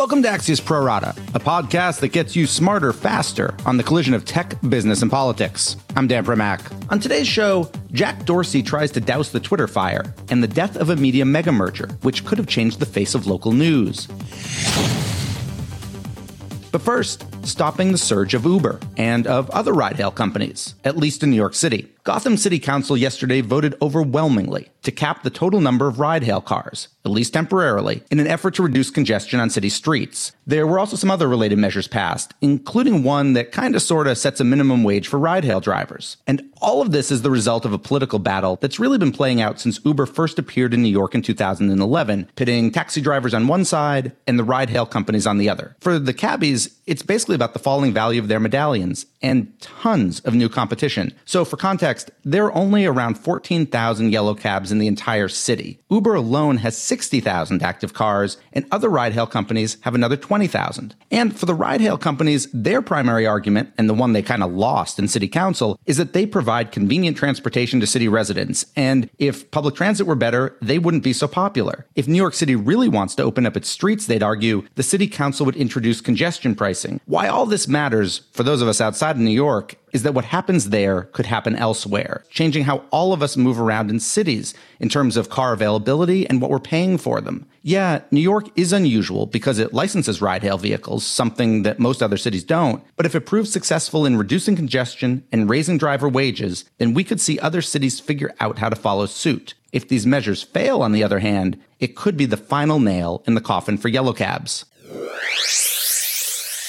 Welcome to Axios Pro Rata, a podcast that gets you smarter faster on the collision of tech, business, and politics. I'm Dan Primack. On today's show, Jack Dorsey tries to douse the Twitter fire and the death of a media mega merger, which could have changed the face of local news. But first, stopping the surge of Uber and of other ride hail companies, at least in New York City. Gotham City Council yesterday voted overwhelmingly to cap the total number of ride hail cars, at least temporarily, in an effort to reduce congestion on city streets. There were also some other related measures passed, including one that kind of sort of sets a minimum wage for ride hail drivers. And all of this is the result of a political battle that's really been playing out since Uber first appeared in New York in 2011, pitting taxi drivers on one side and the ride hail companies on the other. For the cabbies, it's basically about the falling value of their medallions and tons of new competition. So for context, there are only around 14,000 yellow cabs in the entire city. Uber alone has 60,000 active cars, and other ride hail companies have another 20,000. And for the ride hail companies, their primary argument, and the one they kind of lost in city council, is that they provide convenient transportation to city residents. And if public transit were better, they wouldn't be so popular. If New York City really wants to open up its streets, they'd argue, the city council would introduce congestion pricing. Why all this matters for those of us outside of New York is that what happens there could happen elsewhere, changing how all of us move around in cities in terms of car availability and what we're paying for them. Yeah, New York is unusual because it licenses ride hail vehicles, something that most other cities don't. But if it proves successful in reducing congestion and raising driver wages, then we could see other cities figure out how to follow suit. If these measures fail, on the other hand, it could be the final nail in the coffin for yellow cabs.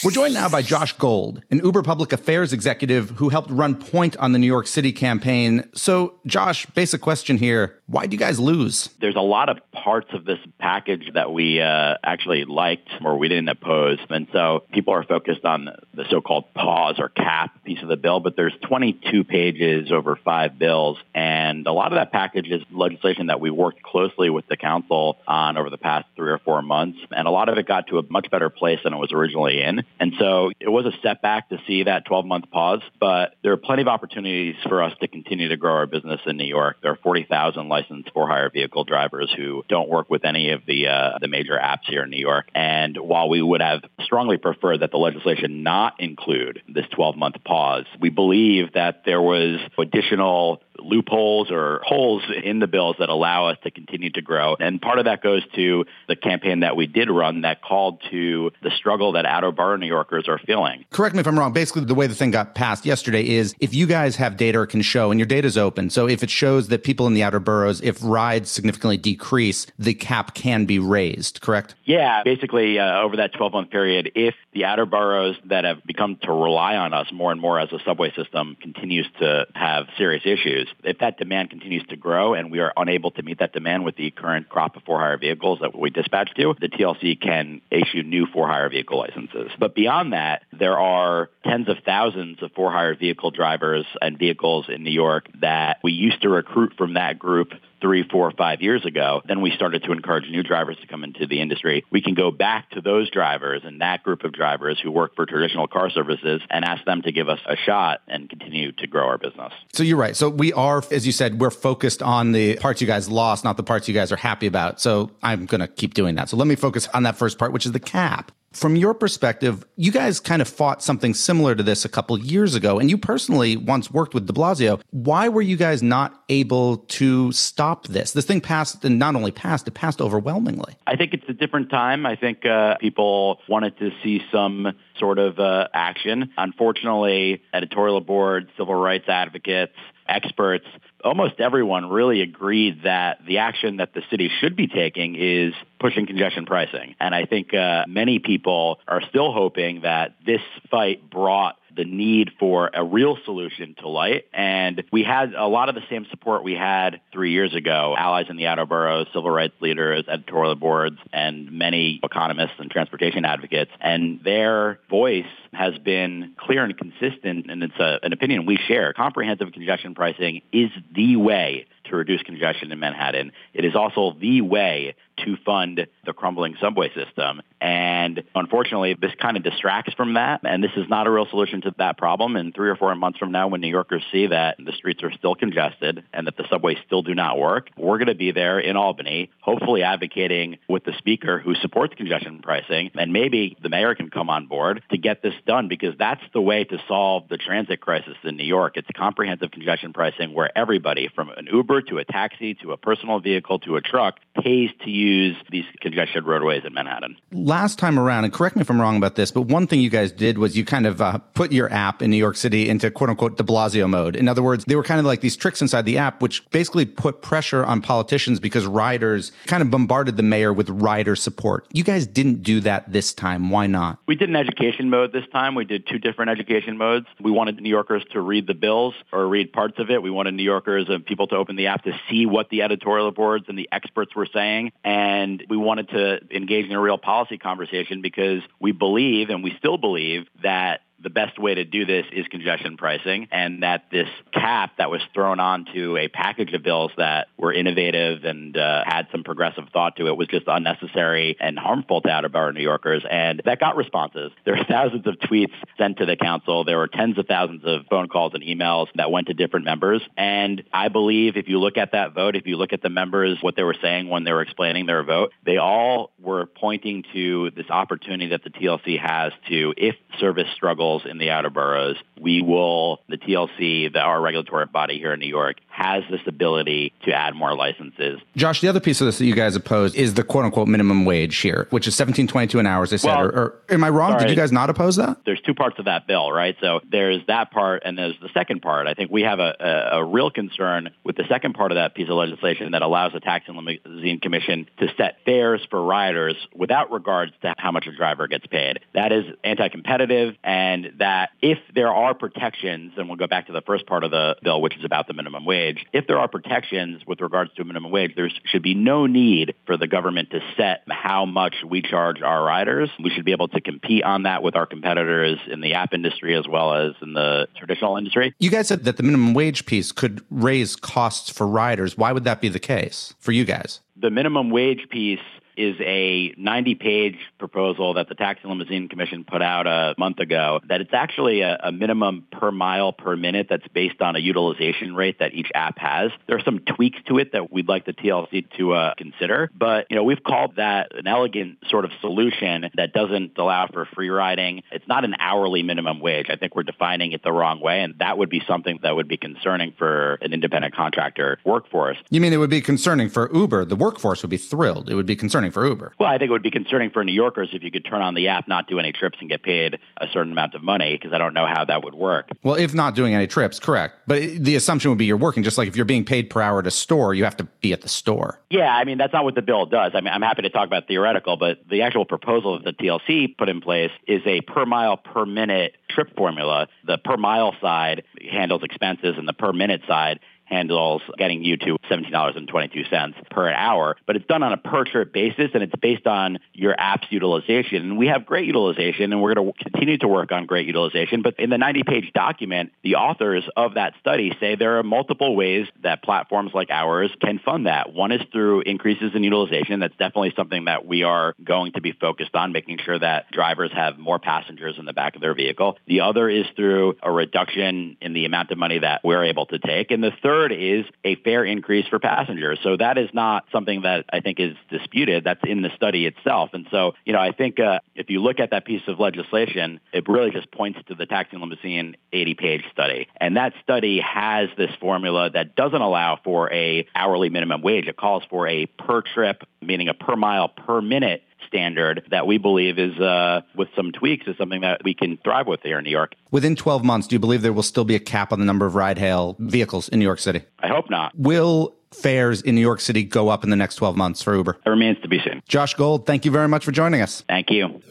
We're joined now by Josh Gold, an Uber public affairs executive who helped run point on the New York City campaign. So, Josh, basic question here. Why do you guys lose? There's a lot of parts of this package that we uh, actually liked or we didn't oppose. And so people are focused on the so-called pause or cap piece of the bill, but there's 22 pages over five bills. And a lot of that package is legislation that we worked closely with the council on over the past three or four months. And a lot of it got to a much better place than it was originally in. And so it was a setback to see that 12 month pause, but there are plenty of opportunities for us to continue to grow our business in New York. There are 40,000 licensed for hire vehicle drivers who don't work with any of the, uh, the major apps here in New York. And while we would have strongly preferred that the legislation not include this 12 month pause, we believe that there was additional loopholes or holes in the bills that allow us to continue to grow. And part of that goes to the campaign that we did run that called to the struggle that outer borough New Yorkers are feeling. Correct me if I'm wrong. Basically, the way the thing got passed yesterday is if you guys have data or can show, and your data is open, so if it shows that people in the outer boroughs, if rides significantly decrease, the cap can be raised, correct? Yeah, basically uh, over that 12 month period, if the outer boroughs that have become to rely on us more and more as a subway system continues to have serious issues, if that demand continues to grow and we are unable to meet that demand with the current crop of for-hire vehicles that we dispatch to, the TLC can issue new for-hire vehicle licenses. But beyond that, there are tens of thousands of for-hire vehicle drivers and vehicles in New York that we used to recruit from that group three, four, five years ago, then we started to encourage new drivers to come into the industry. We can go back to those drivers and that group of drivers who work for traditional car services and ask them to give us a shot and continue to grow our business. So you're right. So we are, as you said, we're focused on the parts you guys lost, not the parts you guys are happy about. So I'm going to keep doing that. So let me focus on that first part, which is the cap. From your perspective, you guys kind of fought something similar to this a couple years ago, and you personally once worked with de Blasio. Why were you guys not able to stop this? This thing passed, and not only passed, it passed overwhelmingly. I think it's a different time. I think uh, people wanted to see some sort of uh, action. Unfortunately, editorial boards, civil rights advocates, experts, almost everyone really agreed that the action that the city should be taking is pushing congestion pricing. And I think uh, many people are still hoping that this fight brought the need for a real solution to light. And we had a lot of the same support we had three years ago. Allies in the outer boroughs, civil rights leaders, editorial boards, and many economists and transportation advocates. And their voice has been clear and consistent, and it's a, an opinion we share. Comprehensive congestion pricing is the way to reduce congestion in Manhattan. It is also the way to fund the crumbling subway system. And unfortunately, this kind of distracts from that. And this is not a real solution to that problem. And three or four months from now, when New Yorkers see that the streets are still congested and that the subways still do not work, we're going to be there in Albany, hopefully advocating with the speaker who supports congestion pricing. And maybe the mayor can come on board to get this done because that's the way to solve the transit crisis in New York. It's comprehensive congestion pricing where everybody from an Uber to a taxi to a personal vehicle to a truck pays to use use these congested roadways in Manhattan. Last time around, and correct me if I'm wrong about this, but one thing you guys did was you kind of uh, put your app in New York City into quote unquote de Blasio mode. In other words, they were kind of like these tricks inside the app, which basically put pressure on politicians because riders kind of bombarded the mayor with rider support. You guys didn't do that this time. Why not? We did an education mode this time. We did two different education modes. We wanted New Yorkers to read the bills or read parts of it. We wanted New Yorkers and people to open the app to see what the editorial boards and the experts were saying. And we wanted to engage in a real policy conversation because we believe, and we still believe, that the best way to do this is congestion pricing and that this cap that was thrown onto a package of bills that were innovative and uh, had some progressive thought to it was just unnecessary and harmful to out-of-borough New Yorkers. And that got responses. There were thousands of tweets sent to the council. There were tens of thousands of phone calls and emails that went to different members. And I believe if you look at that vote, if you look at the members, what they were saying when they were explaining their vote, they all were pointing to this opportunity that the TLC has to, if service struggles, in the outer boroughs, we will, the TLC, the, our regulatory body here in New York, has this ability to add more licenses. Josh, the other piece of this that you guys oppose is the quote unquote minimum wage here, which is seventeen twenty two an hour, as they said. Well, or, or, am I wrong? Sorry, Did you guys not oppose that? There's two parts of that bill, right? So there's that part, and there's the second part. I think we have a, a, a real concern with the second part of that piece of legislation that allows the Taxi and Limousine Commission to set fares for riders without regards to how much a driver gets paid. That is anti-competitive, and that if there are protections, and we'll go back to the first part of the bill, which is about the minimum wage wage, if there are protections with regards to minimum wage, there should be no need for the government to set how much we charge our riders. We should be able to compete on that with our competitors in the app industry as well as in the traditional industry. You guys said that the minimum wage piece could raise costs for riders. Why would that be the case for you guys? The minimum wage piece is a 90-page proposal that the Taxi Limousine Commission put out a month ago that it's actually a, a, minimum per mile per minute that's based on a utilization rate that each app has. There are some tweaks to it that we'd like the TLC to uh, consider, but you know we've called that an elegant sort of solution that doesn't allow for free riding. It's not an hourly minimum wage. I think we're defining it the wrong way, and that would be something that would be concerning for an independent contractor workforce. You mean it would be concerning for Uber? The workforce would be thrilled. It would be concerning concerning for Uber. Well, I think it would be concerning for New Yorkers if you could turn on the app, not do any trips, and get paid a certain amount of money, because I don't know how that would work. Well, if not doing any trips, correct. But the assumption would be you're working, just like if you're being paid per hour at a store, you have to be at the store. Yeah, I mean, that's not what the bill does. I mean, I'm happy to talk about theoretical, but the actual proposal that the TLC put in place is a per mile per minute trip formula. The per mile side handles expenses, and the per minute side handles getting you to $17.22 per hour, but it's done on a per trip basis and it's based on your app's utilization. And we have great utilization and we're going to continue to work on great utilization. But in the 90 page document, the authors of that study say there are multiple ways that platforms like ours can fund that. One is through increases in utilization. That's definitely something that we are going to be focused on, making sure that drivers have more passengers in the back of their vehicle. The other is through a reduction in the amount of money that we're able to take. And the third is a fare increase for passengers. So that is not something that I think is disputed. That's in the study itself. And so, you know, I think uh, if you look at that piece of legislation, it really just points to the taxi limousine 80-page study. And that study has this formula that doesn't allow for a hourly minimum wage. It calls for a per trip, meaning a per mile per minute standard that we believe is, uh, with some tweaks, is something that we can thrive with here in New York. Within 12 months, do you believe there will still be a cap on the number of ride hail vehicles in New York City? I hope not. Will fares in New York City go up in the next 12 months for Uber? It remains to be seen. Josh Gold, thank you very much for joining us. Thank you.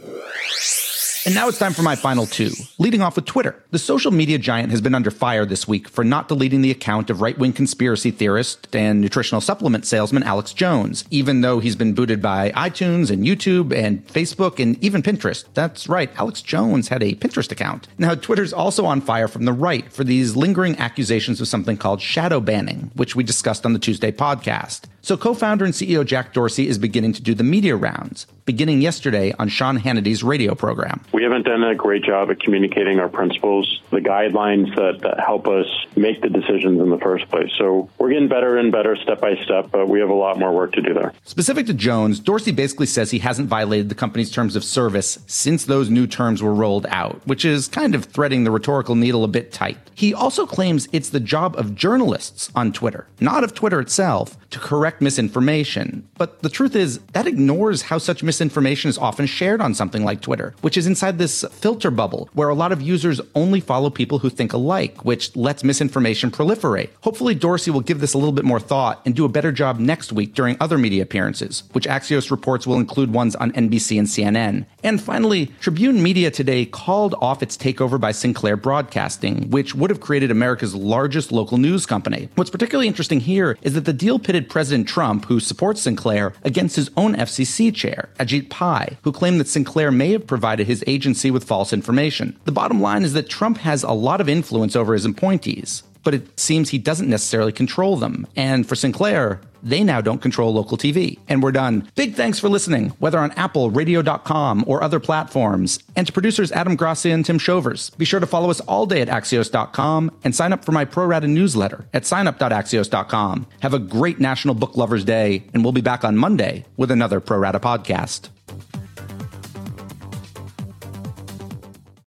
And now it's time for my final two, leading off with Twitter. The social media giant has been under fire this week for not deleting the account of right wing conspiracy theorist and nutritional supplement salesman Alex Jones, even though he's been booted by iTunes and YouTube and Facebook and even Pinterest. That's right, Alex Jones had a Pinterest account. Now, Twitter's also on fire from the right for these lingering accusations of something called shadow banning, which we discussed on the Tuesday podcast. So co founder and CEO Jack Dorsey is beginning to do the media rounds, beginning yesterday on Sean Hannity's radio program. We haven't done a great job at communicating our principles, the guidelines that, that help us make the decisions in the first place. So we're getting better and better step by step, but we have a lot more work to do there. Specific to Jones, Dorsey basically says he hasn't violated the company's terms of service since those new terms were rolled out, which is kind of threading the rhetorical needle a bit tight. He also claims it's the job of journalists on Twitter, not of Twitter itself, to correct misinformation. But the truth is, that ignores how such misinformation is often shared on something like Twitter, which is inside this filter bubble where a lot of users only follow people who think alike, which lets misinformation proliferate. Hopefully, Dorsey will give this a little bit more thought and do a better job next week during other media appearances, which Axios reports will include ones on NBC and CNN. And finally, Tribune Media today called off its takeover by Sinclair Broadcasting, which would have created America's largest local news company. What's particularly interesting here is that the deal pitted President Trump, who supports Sinclair, against his own FCC chair, Ajit Pai, who claimed that Sinclair may have provided his agency with false information. The bottom line is that Trump has a lot of influence over his appointees but it seems he doesn't necessarily control them. And for Sinclair, they now don't control local TV. And we're done. Big thanks for listening, whether on Apple, radio.com, or other platforms. And to producers Adam Gracia and Tim Shovers. Be sure to follow us all day at Axios.com and sign up for my Pro Rata newsletter at signup.axios.com. Have a great National Book Lovers Day, and we'll be back on Monday with another Pro Rata podcast.